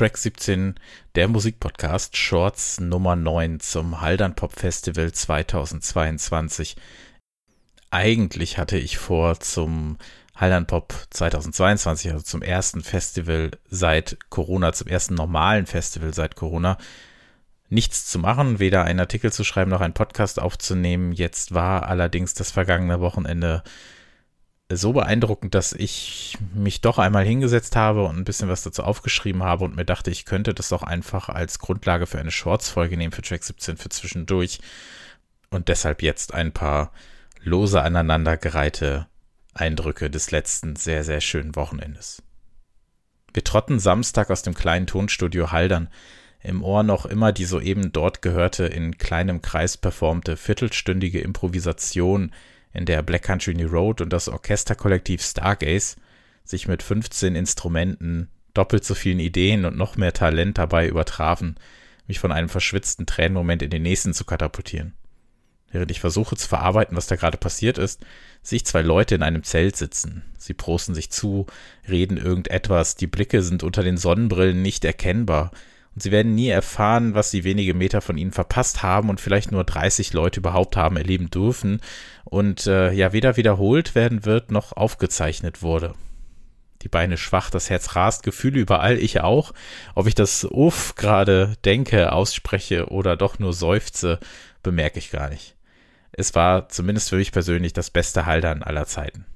Track 17, der Musikpodcast Shorts Nummer 9 zum Haldern Pop Festival 2022. Eigentlich hatte ich vor, zum Haldern Pop 2022, also zum ersten Festival seit Corona, zum ersten normalen Festival seit Corona, nichts zu machen, weder einen Artikel zu schreiben noch einen Podcast aufzunehmen. Jetzt war allerdings das vergangene Wochenende so beeindruckend, dass ich mich doch einmal hingesetzt habe und ein bisschen was dazu aufgeschrieben habe und mir dachte, ich könnte das doch einfach als Grundlage für eine Shorts-Folge nehmen für Track 17 für zwischendurch und deshalb jetzt ein paar lose aneinandergereihte Eindrücke des letzten sehr, sehr schönen Wochenendes. Wir trotten Samstag aus dem kleinen Tonstudio Haldern, im Ohr noch immer die soeben dort gehörte, in kleinem Kreis performte viertelstündige Improvisation in der Black Country New Road und das Orchesterkollektiv Stargaze sich mit 15 Instrumenten, doppelt so vielen Ideen und noch mehr Talent dabei übertrafen, mich von einem verschwitzten Tränenmoment in den nächsten zu katapultieren. Während ich versuche zu verarbeiten, was da gerade passiert ist, sehe ich zwei Leute in einem Zelt sitzen. Sie prosten sich zu, reden irgendetwas, die Blicke sind unter den Sonnenbrillen nicht erkennbar, sie werden nie erfahren, was sie wenige Meter von ihnen verpasst haben und vielleicht nur 30 Leute überhaupt haben erleben dürfen und äh, ja weder wiederholt werden wird noch aufgezeichnet wurde. Die Beine schwach, das Herz rast, Gefühle überall, ich auch. Ob ich das Uff gerade denke, ausspreche oder doch nur seufze, bemerke ich gar nicht. Es war zumindest für mich persönlich das beste Haldern aller Zeiten.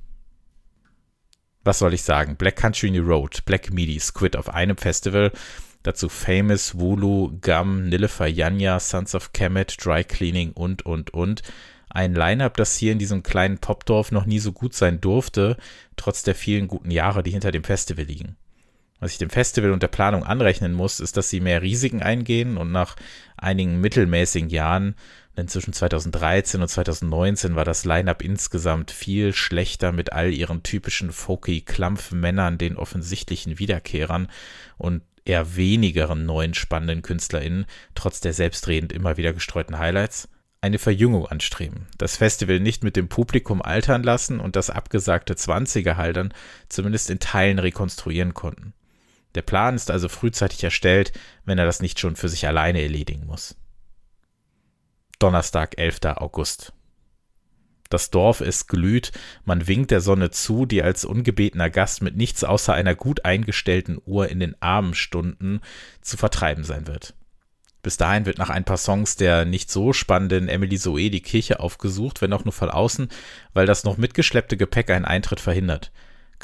Was soll ich sagen? Black Country New Road, Black Midi, Squid auf einem Festival Dazu Famous, Wulu, Gum, Nilifer Yanya, Sons of Kemet, Dry Cleaning und, und, und. Ein Line-Up, das hier in diesem kleinen Popdorf noch nie so gut sein durfte, trotz der vielen guten Jahre, die hinter dem Festival liegen. Was ich dem Festival und der Planung anrechnen muss, ist, dass sie mehr Risiken eingehen und nach einigen mittelmäßigen Jahren, denn zwischen 2013 und 2019 war das Line-Up insgesamt viel schlechter mit all ihren typischen folky Klampfmännern, den offensichtlichen Wiederkehrern und eher wenigeren neuen spannenden KünstlerInnen, trotz der selbstredend immer wieder gestreuten Highlights, eine Verjüngung anstreben, das Festival nicht mit dem Publikum altern lassen und das abgesagte 20er Haltern zumindest in Teilen rekonstruieren konnten. Der Plan ist also frühzeitig erstellt, wenn er das nicht schon für sich alleine erledigen muss. Donnerstag, 11. August. Das Dorf ist glüht, man winkt der Sonne zu, die als ungebetener Gast mit nichts außer einer gut eingestellten Uhr in den Abendstunden zu vertreiben sein wird. Bis dahin wird nach ein paar Songs der nicht so spannenden Emily Zoe die Kirche aufgesucht, wenn auch nur von außen, weil das noch mitgeschleppte Gepäck einen Eintritt verhindert.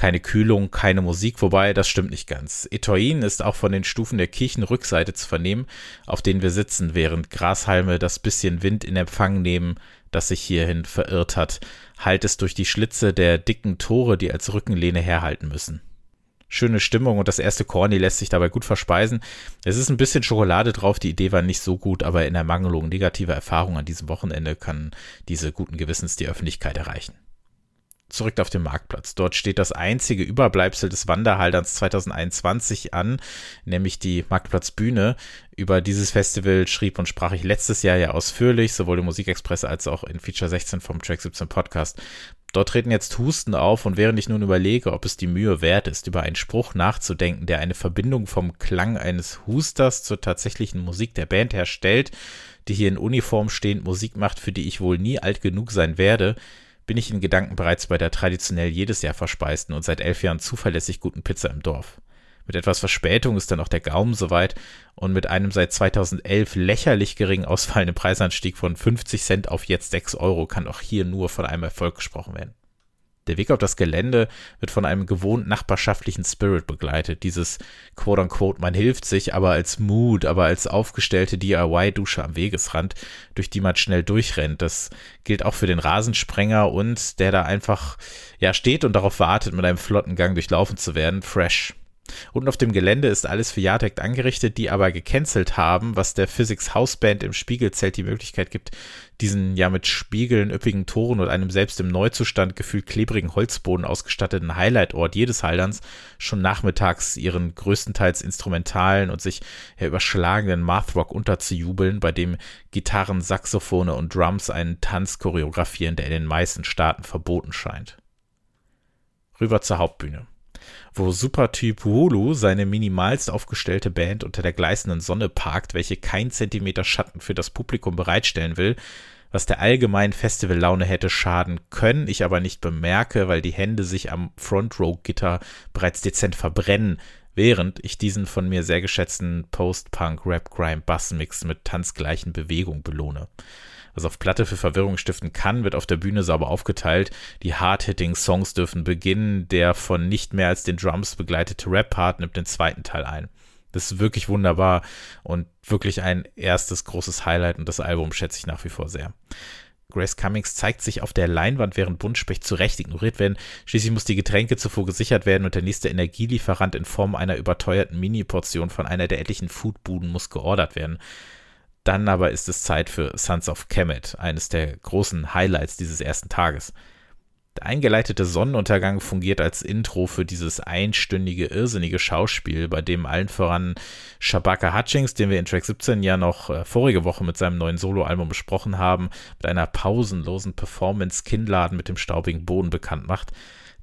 Keine Kühlung, keine Musik, wobei das stimmt nicht ganz. Etoin ist auch von den Stufen der Kirchenrückseite zu vernehmen, auf denen wir sitzen, während Grashalme das bisschen Wind in Empfang nehmen, das sich hierhin verirrt hat, halt es durch die Schlitze der dicken Tore, die als Rückenlehne herhalten müssen. Schöne Stimmung und das erste Corny lässt sich dabei gut verspeisen. Es ist ein bisschen Schokolade drauf, die Idee war nicht so gut, aber in Ermangelung negativer Erfahrungen an diesem Wochenende kann diese guten Gewissens die Öffentlichkeit erreichen zurück auf den Marktplatz. Dort steht das einzige Überbleibsel des Wanderhalterns 2021 an, nämlich die Marktplatzbühne. Über dieses Festival schrieb und sprach ich letztes Jahr ja ausführlich, sowohl im Musikexpress als auch in Feature 16 vom Track 17 Podcast. Dort treten jetzt Husten auf und während ich nun überlege, ob es die Mühe wert ist, über einen Spruch nachzudenken, der eine Verbindung vom Klang eines Husters zur tatsächlichen Musik der Band herstellt, die hier in Uniform stehend Musik macht, für die ich wohl nie alt genug sein werde, bin ich in Gedanken bereits bei der traditionell jedes Jahr verspeisten und seit elf Jahren zuverlässig guten Pizza im Dorf. Mit etwas Verspätung ist dann auch der Gaumen soweit und mit einem seit 2011 lächerlich gering ausfallenden Preisanstieg von 50 Cent auf jetzt 6 Euro kann auch hier nur von einem Erfolg gesprochen werden. Der Weg auf das Gelände wird von einem gewohnt nachbarschaftlichen Spirit begleitet. Dieses quote unquote, man hilft sich, aber als Mood, aber als aufgestellte DIY-Dusche am Wegesrand, durch die man schnell durchrennt. Das gilt auch für den Rasensprenger und der da einfach, ja, steht und darauf wartet, mit einem flotten Gang durchlaufen zu werden. Fresh. Unten auf dem Gelände ist alles für Jadek angerichtet, die aber gecancelt haben, was der Physics Houseband im Spiegelzelt die Möglichkeit gibt, diesen ja mit Spiegeln, üppigen Toren und einem selbst im Neuzustand gefühlt klebrigen Holzboden ausgestatteten Highlight-Ort jedes Halderns schon nachmittags ihren größtenteils instrumentalen und sich überschlagenden Mathrock unterzujubeln, bei dem Gitarren, Saxophone und Drums einen Tanz choreografieren, der in den meisten Staaten verboten scheint. Rüber zur Hauptbühne. Wo Supertyp Wulu seine minimalst aufgestellte Band unter der gleißenden Sonne parkt, welche kein Zentimeter Schatten für das Publikum bereitstellen will, was der allgemeinen Festivallaune hätte schaden können, ich aber nicht bemerke, weil die Hände sich am Front Row Gitter bereits dezent verbrennen, während ich diesen von mir sehr geschätzten Post-Punk Rap Grime Bassmix mit tanzgleichen Bewegungen belohne was auf Platte für Verwirrung stiften kann, wird auf der Bühne sauber aufgeteilt. Die Hard-Hitting-Songs dürfen beginnen. Der von nicht mehr als den Drums begleitete Rap-Part nimmt den zweiten Teil ein. Das ist wirklich wunderbar und wirklich ein erstes großes Highlight und das Album schätze ich nach wie vor sehr. Grace Cummings zeigt sich auf der Leinwand, während Buntspecht zu Recht ignoriert werden. Schließlich muss die Getränke zuvor gesichert werden und der nächste Energielieferant in Form einer überteuerten Mini-Portion von einer der etlichen Foodbuden muss geordert werden. Dann aber ist es Zeit für Sons of Kemet, eines der großen Highlights dieses ersten Tages. Der eingeleitete Sonnenuntergang fungiert als Intro für dieses einstündige, irrsinnige Schauspiel, bei dem allen voran Shabaka Hutchings, den wir in Track 17 ja noch äh, vorige Woche mit seinem neuen Soloalbum besprochen haben, mit einer pausenlosen Performance Kinnladen mit dem staubigen Boden bekannt macht.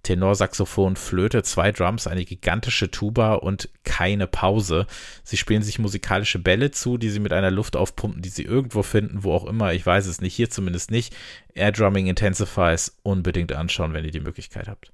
Tenorsaxophon, Flöte, zwei Drums, eine gigantische Tuba und keine Pause. Sie spielen sich musikalische Bälle zu, die sie mit einer Luft aufpumpen, die sie irgendwo finden, wo auch immer. Ich weiß es nicht, hier zumindest nicht. Air Drumming Intensifies unbedingt anschauen, wenn ihr die Möglichkeit habt.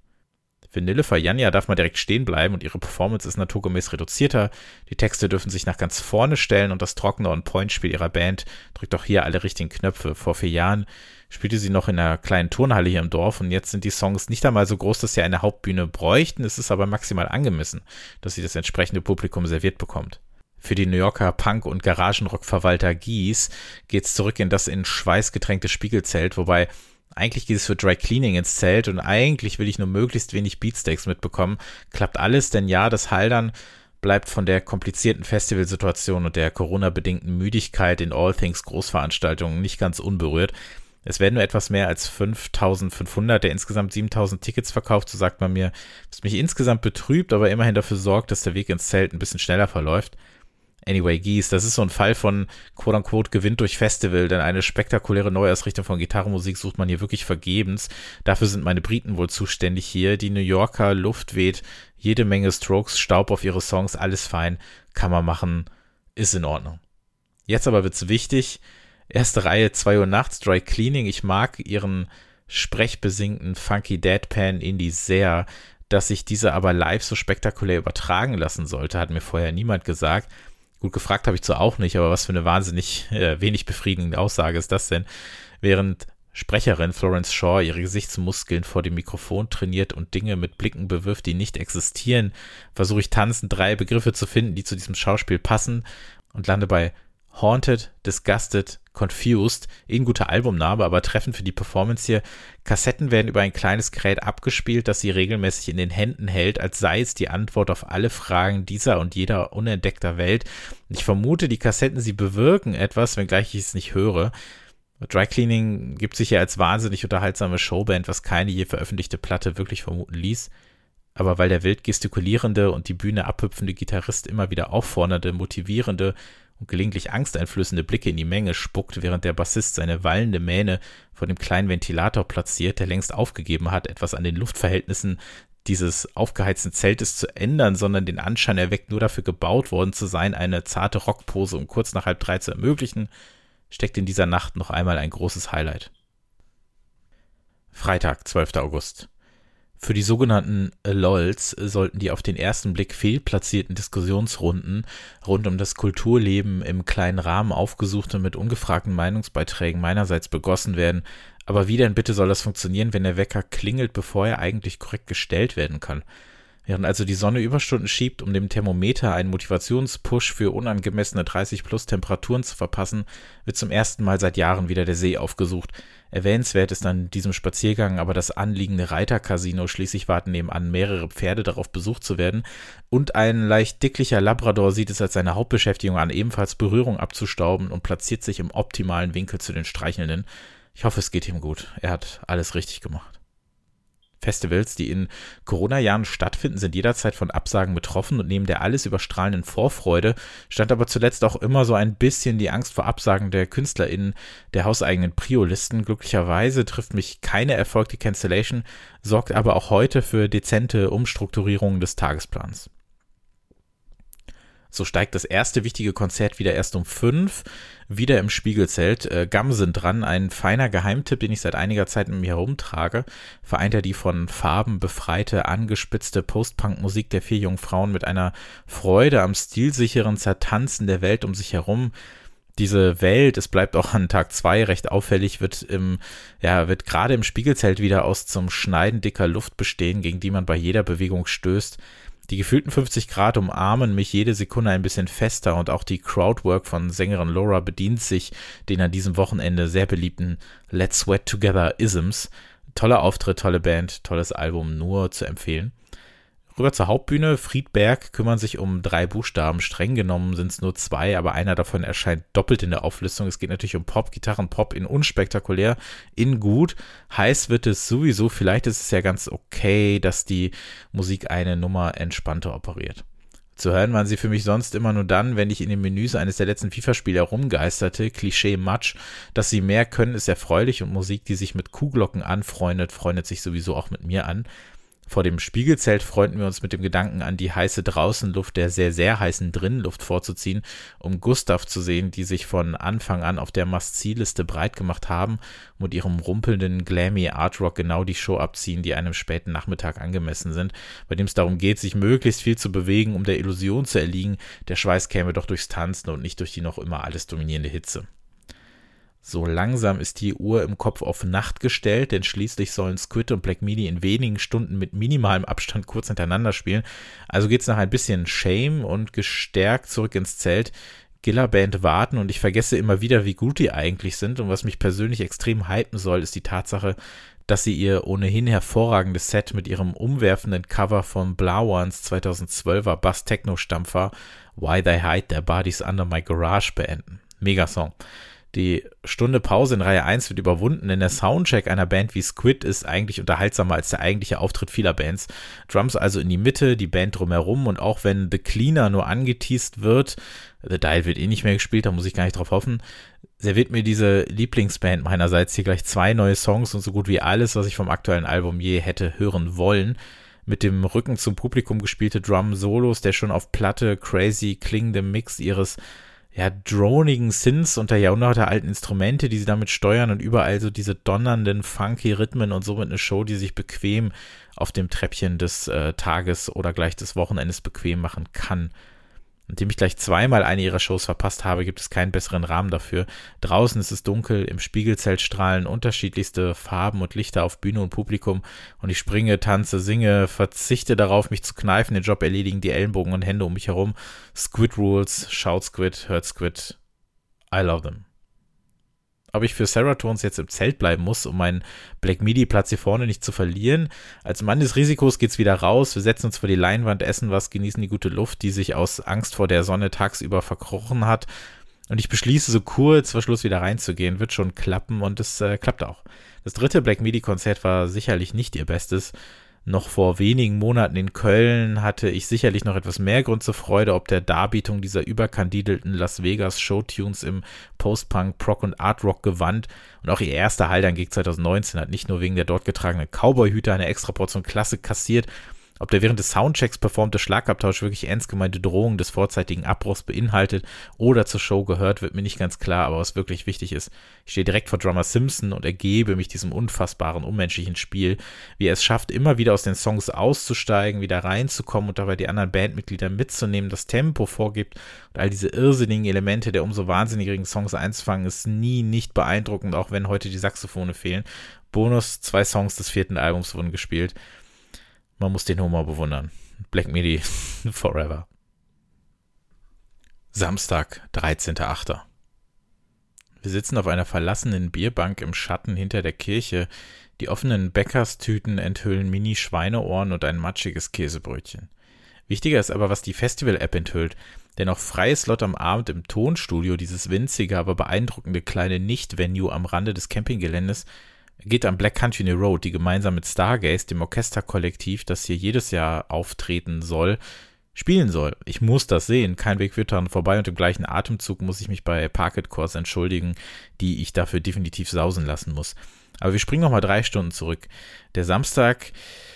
Für Nilüfer Janja darf man direkt stehen bleiben und ihre Performance ist naturgemäß reduzierter. Die Texte dürfen sich nach ganz vorne stellen und das trockene On-Point-Spiel ihrer Band drückt auch hier alle richtigen Knöpfe. Vor vier Jahren spielte sie noch in einer kleinen Turnhalle hier im Dorf und jetzt sind die Songs nicht einmal so groß, dass sie eine Hauptbühne bräuchten. Es ist aber maximal angemessen, dass sie das entsprechende Publikum serviert bekommt. Für die New Yorker Punk- und Garagenrock-Verwalter Gies geht's zurück in das in Schweiß getränkte Spiegelzelt, wobei eigentlich geht es für Dry Cleaning ins Zelt und eigentlich will ich nur möglichst wenig Beatsteaks mitbekommen. Klappt alles, denn ja, das Haldern bleibt von der komplizierten Festivalsituation und der Corona-bedingten Müdigkeit in All Things Großveranstaltungen nicht ganz unberührt. Es werden nur etwas mehr als 5500 der insgesamt 7000 Tickets verkauft, so sagt man mir, was mich insgesamt betrübt, aber immerhin dafür sorgt, dass der Weg ins Zelt ein bisschen schneller verläuft. Anyway, Geese, das ist so ein Fall von quote unquote Gewinn durch Festival, denn eine spektakuläre Neuausrichtung von Gitarrenmusik sucht man hier wirklich vergebens. Dafür sind meine Briten wohl zuständig hier. Die New Yorker Luft weht, jede Menge Strokes, Staub auf ihre Songs, alles fein, kann man machen, ist in Ordnung. Jetzt aber wird's wichtig. Erste Reihe, 2 Uhr nachts, Dry Cleaning. Ich mag ihren sprechbesingten Funky Deadpan Indie sehr. Dass sich diese aber live so spektakulär übertragen lassen sollte, hat mir vorher niemand gesagt. Gut, gefragt habe ich zwar auch nicht, aber was für eine wahnsinnig äh, wenig befriedigende Aussage ist das denn? Während Sprecherin Florence Shaw ihre Gesichtsmuskeln vor dem Mikrofon trainiert und Dinge mit Blicken bewirft, die nicht existieren, versuche ich tanzend drei Begriffe zu finden, die zu diesem Schauspiel passen und lande bei Haunted, Disgusted, Confused, ein guter Albumname, aber treffend für die Performance hier. Kassetten werden über ein kleines Gerät abgespielt, das sie regelmäßig in den Händen hält, als sei es die Antwort auf alle Fragen dieser und jeder unentdeckter Welt. Ich vermute, die Kassetten, sie bewirken etwas, wenngleich ich es nicht höre. Dry Cleaning gibt sich ja als wahnsinnig unterhaltsame Showband, was keine je veröffentlichte Platte wirklich vermuten ließ. Aber weil der wild gestikulierende und die Bühne abhüpfende Gitarrist immer wieder auffordernde, motivierende und gelegentlich angsteinflößende Blicke in die Menge spuckt, während der Bassist seine wallende Mähne vor dem kleinen Ventilator platziert, der längst aufgegeben hat, etwas an den Luftverhältnissen dieses aufgeheizten Zeltes zu ändern, sondern den Anschein erweckt, nur dafür gebaut worden zu sein, eine zarte Rockpose um kurz nach halb drei zu ermöglichen, steckt in dieser Nacht noch einmal ein großes Highlight. Freitag, 12. August. Für die sogenannten LOLs sollten die auf den ersten Blick fehlplatzierten Diskussionsrunden rund um das Kulturleben im kleinen Rahmen aufgesucht und mit ungefragten Meinungsbeiträgen meinerseits begossen werden. Aber wie denn bitte soll das funktionieren, wenn der Wecker klingelt, bevor er eigentlich korrekt gestellt werden kann? Während also die Sonne Überstunden schiebt, um dem Thermometer einen Motivationspush für unangemessene 30 plus Temperaturen zu verpassen, wird zum ersten Mal seit Jahren wieder der See aufgesucht. Erwähnenswert ist an diesem Spaziergang aber das anliegende Reitercasino. Schließlich warten nebenan mehrere Pferde darauf besucht zu werden. Und ein leicht dicklicher Labrador sieht es als seine Hauptbeschäftigung an, ebenfalls Berührung abzustauben und platziert sich im optimalen Winkel zu den Streichelnden. Ich hoffe, es geht ihm gut. Er hat alles richtig gemacht. Festivals, die in Corona-Jahren stattfinden, sind jederzeit von Absagen betroffen und neben der alles überstrahlenden Vorfreude stand aber zuletzt auch immer so ein bisschen die Angst vor Absagen der KünstlerInnen der hauseigenen Prio-Listen. Glücklicherweise trifft mich keine erfolgte Cancellation, sorgt aber auch heute für dezente Umstrukturierungen des Tagesplans. So steigt das erste wichtige Konzert wieder erst um fünf, wieder im Spiegelzelt. Äh, Gamsen dran, ein feiner Geheimtipp, den ich seit einiger Zeit mit mir herumtrage. Vereint er die von Farben befreite, angespitzte Post-Punk-Musik der vier jungen Frauen mit einer Freude am stilsicheren Zertanzen der Welt um sich herum diese Welt, es bleibt auch an Tag zwei recht auffällig, wird im, ja, wird gerade im Spiegelzelt wieder aus zum Schneiden dicker Luft bestehen, gegen die man bei jeder Bewegung stößt. Die gefühlten 50 Grad umarmen mich jede Sekunde ein bisschen fester und auch die Crowdwork von Sängerin Laura bedient sich den an diesem Wochenende sehr beliebten Let's Sweat Together Isms. Toller Auftritt, tolle Band, tolles Album, nur zu empfehlen. Rüber zur Hauptbühne. Friedberg kümmern sich um drei Buchstaben. Streng genommen sind es nur zwei, aber einer davon erscheint doppelt in der Auflistung. Es geht natürlich um Pop, Gitarren, Pop in unspektakulär, in gut. Heiß wird es sowieso. Vielleicht ist es ja ganz okay, dass die Musik eine Nummer entspannter operiert. Zu hören waren sie für mich sonst immer nur dann, wenn ich in den Menüs eines der letzten FIFA-Spiele herumgeisterte. Klischee Matsch. Dass sie mehr können, ist erfreulich und Musik, die sich mit Kuhglocken anfreundet, freundet sich sowieso auch mit mir an. Vor dem Spiegelzelt freunden wir uns mit dem Gedanken an die heiße Draußenluft der sehr, sehr heißen Drinnenluft vorzuziehen, um Gustav zu sehen, die sich von Anfang an auf der Must-See-Liste breit gemacht haben und mit ihrem rumpelnden, glammy Artrock genau die Show abziehen, die einem späten Nachmittag angemessen sind, bei dem es darum geht, sich möglichst viel zu bewegen, um der Illusion zu erliegen, der Schweiß käme doch durchs Tanzen und nicht durch die noch immer alles dominierende Hitze. So langsam ist die Uhr im Kopf auf Nacht gestellt, denn schließlich sollen Squid und Black Midi in wenigen Stunden mit minimalem Abstand kurz hintereinander spielen. Also geht's nach ein bisschen Shame und gestärkt zurück ins Zelt. Giller Band warten und ich vergesse immer wieder, wie gut die eigentlich sind und was mich persönlich extrem hypen soll, ist die Tatsache, dass sie ihr ohnehin hervorragendes Set mit ihrem umwerfenden Cover von Blauans 2012er Bass Techno Stampfer Why They Hide Their Bodies Under My Garage beenden. Mega Song. Die Stunde Pause in Reihe 1 wird überwunden, denn der Soundcheck einer Band wie Squid ist eigentlich unterhaltsamer als der eigentliche Auftritt vieler Bands. Drums also in die Mitte, die Band drumherum. Und auch wenn The Cleaner nur angeteased wird, The Dial wird eh nicht mehr gespielt, da muss ich gar nicht drauf hoffen, serviert mir diese Lieblingsband meinerseits hier gleich zwei neue Songs und so gut wie alles, was ich vom aktuellen Album je hätte hören wollen. Mit dem Rücken zum Publikum gespielte Drum-Solos, der schon auf Platte crazy klingende Mix ihres ja, dronigen Synths und der jahrhundertealten Instrumente, die sie damit steuern und überall so diese donnernden, funky Rhythmen und somit eine Show, die sich bequem auf dem Treppchen des äh, Tages oder gleich des Wochenendes bequem machen kann. Nachdem ich gleich zweimal eine ihrer Shows verpasst habe, gibt es keinen besseren Rahmen dafür. Draußen ist es dunkel, im Spiegelzelt strahlen unterschiedlichste Farben und Lichter auf Bühne und Publikum und ich springe, tanze, singe, verzichte darauf, mich zu kneifen, den Job erledigen die Ellenbogen und Hände um mich herum. Squid Rules, schaut Squid, hört Squid. I love them ob ich für Seratones jetzt im Zelt bleiben muss, um meinen Black Midi-Platz hier vorne nicht zu verlieren. Als Mann des Risikos geht's wieder raus. Wir setzen uns vor die Leinwand, essen was, genießen die gute Luft, die sich aus Angst vor der Sonne tagsüber verkrochen hat. Und ich beschließe so kurz vor Schluss wieder reinzugehen. Wird schon klappen und es äh, klappt auch. Das dritte Black Midi-Konzert war sicherlich nicht ihr Bestes noch vor wenigen Monaten in Köln hatte ich sicherlich noch etwas mehr Grund zur Freude ob der Darbietung dieser überkandidelten Las Vegas Showtunes im Post-Punk, Proc und Art Rock Gewand und auch ihr erster Haldern-Gig 2019 hat nicht nur wegen der dort getragenen Cowboy-Hüte eine extra Portion Klasse kassiert, ob der während des Soundchecks performte Schlagabtausch wirklich ernst gemeinte Drohungen des vorzeitigen Abbruchs beinhaltet oder zur Show gehört, wird mir nicht ganz klar, aber was wirklich wichtig ist, ich stehe direkt vor Drummer Simpson und ergebe mich diesem unfassbaren, unmenschlichen Spiel, wie er es schafft, immer wieder aus den Songs auszusteigen, wieder reinzukommen und dabei die anderen Bandmitglieder mitzunehmen, das Tempo vorgibt und all diese irrsinnigen Elemente der umso wahnsinnigeren Songs einzufangen, ist nie nicht beeindruckend, auch wenn heute die Saxophone fehlen. Bonus, zwei Songs des vierten Albums wurden gespielt. Man muss den Humor bewundern. Black Midi forever. Samstag, 13.8. Wir sitzen auf einer verlassenen Bierbank im Schatten hinter der Kirche. Die offenen Bäckerstüten enthüllen Mini-Schweineohren und ein matschiges Käsebrötchen. Wichtiger ist aber, was die Festival-App enthüllt, denn auch freies Slot am Abend im Tonstudio, dieses winzige, aber beeindruckende kleine Nicht-Venue am Rande des Campinggeländes, geht an Black Country Road, die gemeinsam mit Stargaze, dem Orchesterkollektiv, das hier jedes Jahr auftreten soll, spielen soll. Ich muss das sehen. Kein Weg führt daran vorbei und im gleichen Atemzug muss ich mich bei Parket Course entschuldigen, die ich dafür definitiv sausen lassen muss. Aber wir springen nochmal drei Stunden zurück. Der Samstag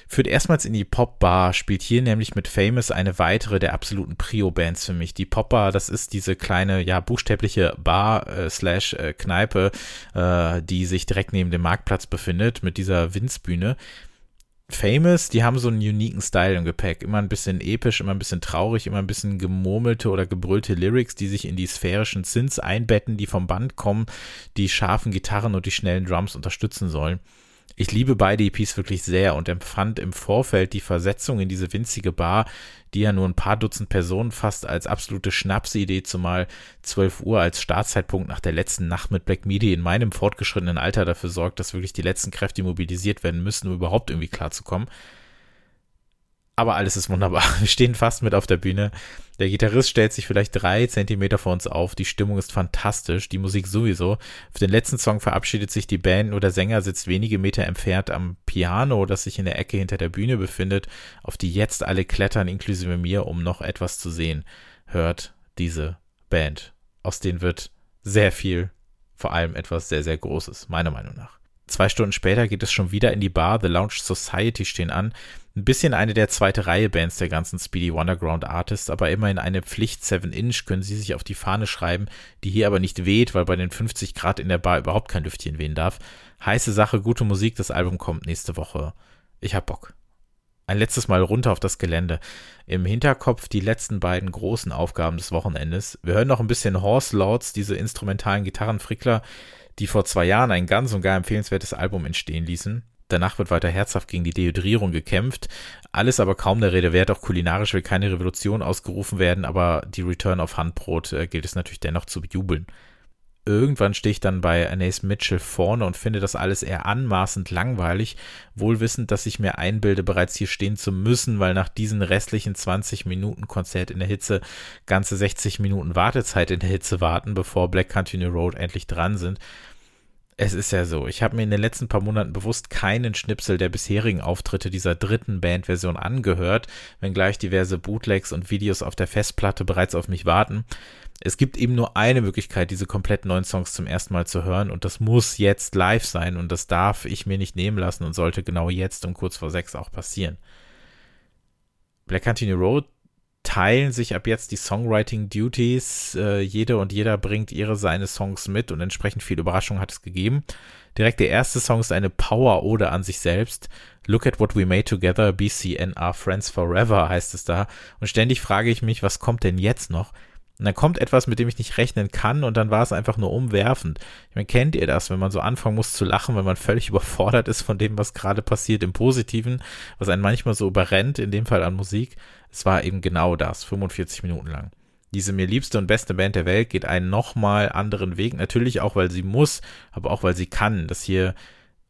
führt erstmals in die Popbar, spielt hier nämlich mit Famous eine weitere der absoluten Prio-Bands für mich. Die Popbar, das ist diese kleine, ja, buchstäbliche Bar äh, slash äh, Kneipe, äh, die sich direkt neben dem Marktplatz befindet, mit dieser Winzbühne. Famous, die haben so einen uniken Style im Gepäck. Immer ein bisschen episch, immer ein bisschen traurig, immer ein bisschen gemurmelte oder gebrüllte Lyrics, die sich in die sphärischen Synths einbetten, die vom Band kommen, die scharfen Gitarren und die schnellen Drums unterstützen sollen. Ich liebe beide EPs wirklich sehr und empfand im Vorfeld die Versetzung in diese winzige Bar, die ja nur ein paar Dutzend Personen fasst, als absolute Schnapsidee, zumal 12 Uhr als Startzeitpunkt nach der letzten Nacht mit Black Midi in meinem fortgeschrittenen Alter dafür sorgt, dass wirklich die letzten Kräfte mobilisiert werden müssen, um überhaupt irgendwie klarzukommen. Aber alles ist wunderbar. Wir stehen fast mit auf der Bühne. Der Gitarrist stellt sich vielleicht drei Zentimeter vor uns auf. Die Stimmung ist fantastisch. Die Musik sowieso. Für den letzten Song verabschiedet sich die Band. Nur der Sänger sitzt wenige Meter entfernt am Piano, das sich in der Ecke hinter der Bühne befindet, auf die jetzt alle klettern, inklusive mir, um noch etwas zu sehen. Hört diese Band. Aus denen wird sehr viel, vor allem etwas sehr, sehr Großes, meiner Meinung nach. Zwei Stunden später geht es schon wieder in die Bar. The Lounge Society stehen an. Ein bisschen eine der zweite Reihe Bands der ganzen Speedy Wonderground Artists, aber immerhin eine Pflicht 7 Inch können sie sich auf die Fahne schreiben, die hier aber nicht weht, weil bei den 50 Grad in der Bar überhaupt kein Lüftchen wehen darf. Heiße Sache, gute Musik, das Album kommt nächste Woche. Ich hab Bock. Ein letztes Mal runter auf das Gelände. Im Hinterkopf die letzten beiden großen Aufgaben des Wochenendes. Wir hören noch ein bisschen Horse Lords, diese instrumentalen Gitarrenfrickler, die vor zwei Jahren ein ganz und gar empfehlenswertes Album entstehen ließen. Danach wird weiter herzhaft gegen die Dehydrierung gekämpft. Alles aber kaum der Rede wert. Auch kulinarisch will keine Revolution ausgerufen werden, aber die Return of Handbrot äh, gilt es natürlich dennoch zu bejubeln. Irgendwann stehe ich dann bei Anais Mitchell vorne und finde das alles eher anmaßend langweilig, wohl wissend, dass ich mir einbilde, bereits hier stehen zu müssen, weil nach diesen restlichen 20 Minuten Konzert in der Hitze ganze 60 Minuten Wartezeit in der Hitze warten, bevor Black Country New Road endlich dran sind es ist ja so, ich habe mir in den letzten paar Monaten bewusst keinen Schnipsel der bisherigen Auftritte dieser dritten Bandversion angehört, wenngleich diverse Bootlegs und Videos auf der Festplatte bereits auf mich warten. Es gibt eben nur eine Möglichkeit, diese komplett neuen Songs zum ersten Mal zu hören und das muss jetzt live sein und das darf ich mir nicht nehmen lassen und sollte genau jetzt um kurz vor sechs auch passieren. Black Country Road teilen sich ab jetzt die Songwriting Duties. Äh, jede und jeder bringt ihre seine Songs mit und entsprechend viel Überraschung hat es gegeben. Direkt der erste Song ist eine Power-Ode an sich selbst. Look at what we made together, BCNR Friends Forever heißt es da. Und ständig frage ich mich, was kommt denn jetzt noch? Und dann kommt etwas, mit dem ich nicht rechnen kann und dann war es einfach nur umwerfend. Ich meine, kennt ihr das, wenn man so anfangen muss zu lachen, wenn man völlig überfordert ist von dem, was gerade passiert im Positiven, was einen manchmal so überrennt, in dem Fall an Musik. Es war eben genau das, 45 Minuten lang. Diese mir liebste und beste Band der Welt geht einen nochmal anderen Weg, natürlich auch, weil sie muss, aber auch, weil sie kann. Dass hier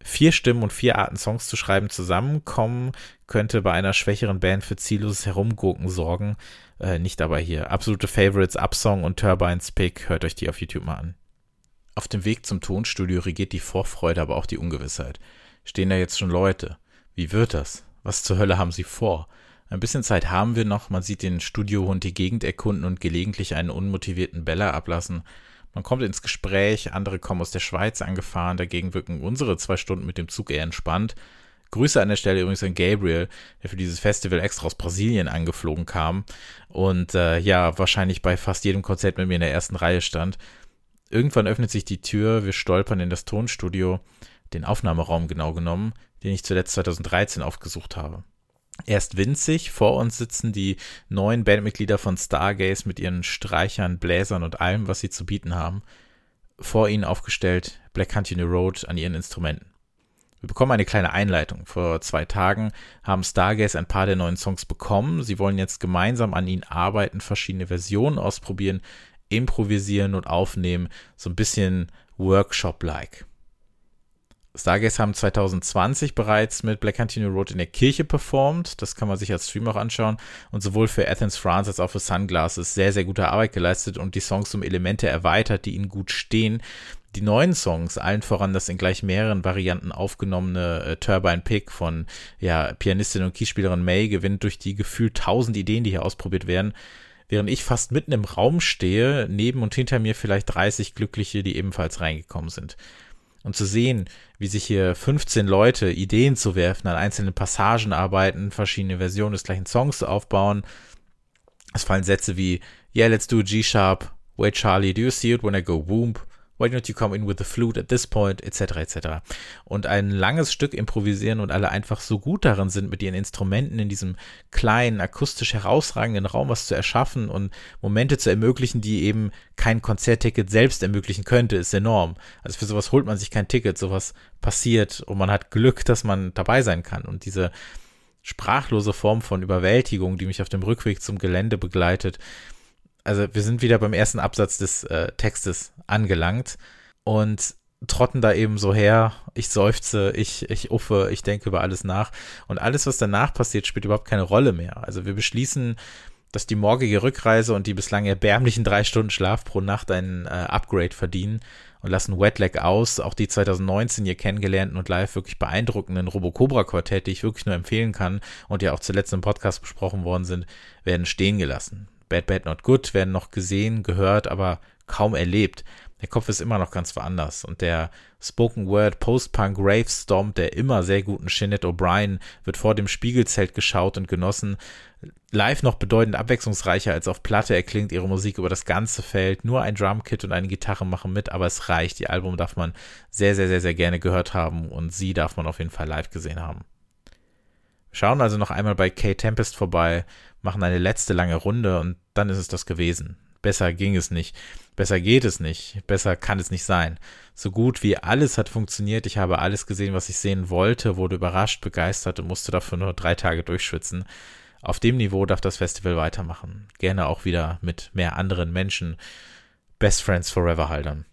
vier Stimmen und vier Arten Songs zu schreiben zusammenkommen, könnte bei einer schwächeren Band für zielloses Herumgurken sorgen. Äh, nicht aber hier. Absolute Favorites, Upsong und Turbines Pick. Hört euch die auf YouTube mal an. Auf dem Weg zum Tonstudio regiert die Vorfreude, aber auch die Ungewissheit. Stehen da jetzt schon Leute? Wie wird das? Was zur Hölle haben sie vor? Ein bisschen Zeit haben wir noch. Man sieht den Studiohund die Gegend erkunden und gelegentlich einen unmotivierten Beller ablassen. Man kommt ins Gespräch, andere kommen aus der Schweiz angefahren, dagegen wirken unsere zwei Stunden mit dem Zug eher entspannt. Grüße an der Stelle übrigens an Gabriel, der für dieses Festival extra aus Brasilien angeflogen kam und äh, ja, wahrscheinlich bei fast jedem Konzert mit mir in der ersten Reihe stand. Irgendwann öffnet sich die Tür, wir stolpern in das Tonstudio, den Aufnahmeraum genau genommen, den ich zuletzt 2013 aufgesucht habe. Er ist winzig, vor uns sitzen die neuen Bandmitglieder von Stargaze mit ihren Streichern, Bläsern und allem, was sie zu bieten haben. Vor ihnen aufgestellt Black Country Road an ihren Instrumenten. Wir bekommen eine kleine Einleitung. Vor zwei Tagen haben Stargaze ein paar der neuen Songs bekommen. Sie wollen jetzt gemeinsam an ihnen arbeiten, verschiedene Versionen ausprobieren, improvisieren und aufnehmen. So ein bisschen Workshop-like. Stargaze haben 2020 bereits mit Black Continuous Road in der Kirche performt. Das kann man sich als Stream auch anschauen. Und sowohl für Athens France als auch für Sunglasses sehr, sehr gute Arbeit geleistet und die Songs um Elemente erweitert, die ihnen gut stehen. Die neuen Songs, allen voran das in gleich mehreren Varianten aufgenommene äh, Turbine Pick von ja, Pianistin und Keyspielerin May gewinnt durch die gefühlt tausend Ideen, die hier ausprobiert werden während ich fast mitten im Raum stehe, neben und hinter mir vielleicht 30 Glückliche, die ebenfalls reingekommen sind. Und zu sehen, wie sich hier 15 Leute Ideen zu werfen, an einzelnen Passagen arbeiten, verschiedene Versionen des gleichen Songs aufbauen. Es fallen Sätze wie, yeah, let's do G-Sharp, wait Charlie, do you see it when I go whoop? Why don't you come in with the flute at this point, etc., etc. Und ein langes Stück improvisieren und alle einfach so gut darin sind, mit ihren Instrumenten in diesem kleinen, akustisch herausragenden Raum was zu erschaffen und Momente zu ermöglichen, die eben kein Konzertticket selbst ermöglichen könnte, ist enorm. Also für sowas holt man sich kein Ticket, sowas passiert und man hat Glück, dass man dabei sein kann. Und diese sprachlose Form von Überwältigung, die mich auf dem Rückweg zum Gelände begleitet, also wir sind wieder beim ersten Absatz des äh, Textes angelangt und trotten da eben so her, ich seufze, ich, ich uffe, ich denke über alles nach und alles, was danach passiert, spielt überhaupt keine Rolle mehr. Also wir beschließen, dass die morgige Rückreise und die bislang erbärmlichen drei Stunden Schlaf pro Nacht ein äh, Upgrade verdienen und lassen Wetlag aus, auch die 2019 hier kennengelernten und live wirklich beeindruckenden Robocobra Quartett, die ich wirklich nur empfehlen kann und ja auch zuletzt im Podcast besprochen worden sind, werden stehen gelassen. Bad Bad Not Good werden noch gesehen, gehört, aber kaum erlebt. Der Kopf ist immer noch ganz woanders. Und der Spoken Word Post-Punk Rave Stomp der immer sehr guten Shinnet O'Brien wird vor dem Spiegelzelt geschaut und genossen. Live noch bedeutend abwechslungsreicher als auf Platte erklingt ihre Musik über das ganze Feld. Nur ein Drumkit und eine Gitarre machen mit, aber es reicht. Die Album darf man sehr, sehr, sehr, sehr gerne gehört haben und sie darf man auf jeden Fall live gesehen haben. Schauen also noch einmal bei K Tempest vorbei, machen eine letzte lange Runde und dann ist es das gewesen. Besser ging es nicht. Besser geht es nicht. Besser kann es nicht sein. So gut wie alles hat funktioniert. Ich habe alles gesehen, was ich sehen wollte, wurde überrascht, begeistert und musste dafür nur drei Tage durchschwitzen. Auf dem Niveau darf das Festival weitermachen. Gerne auch wieder mit mehr anderen Menschen. Best Friends Forever Haldern.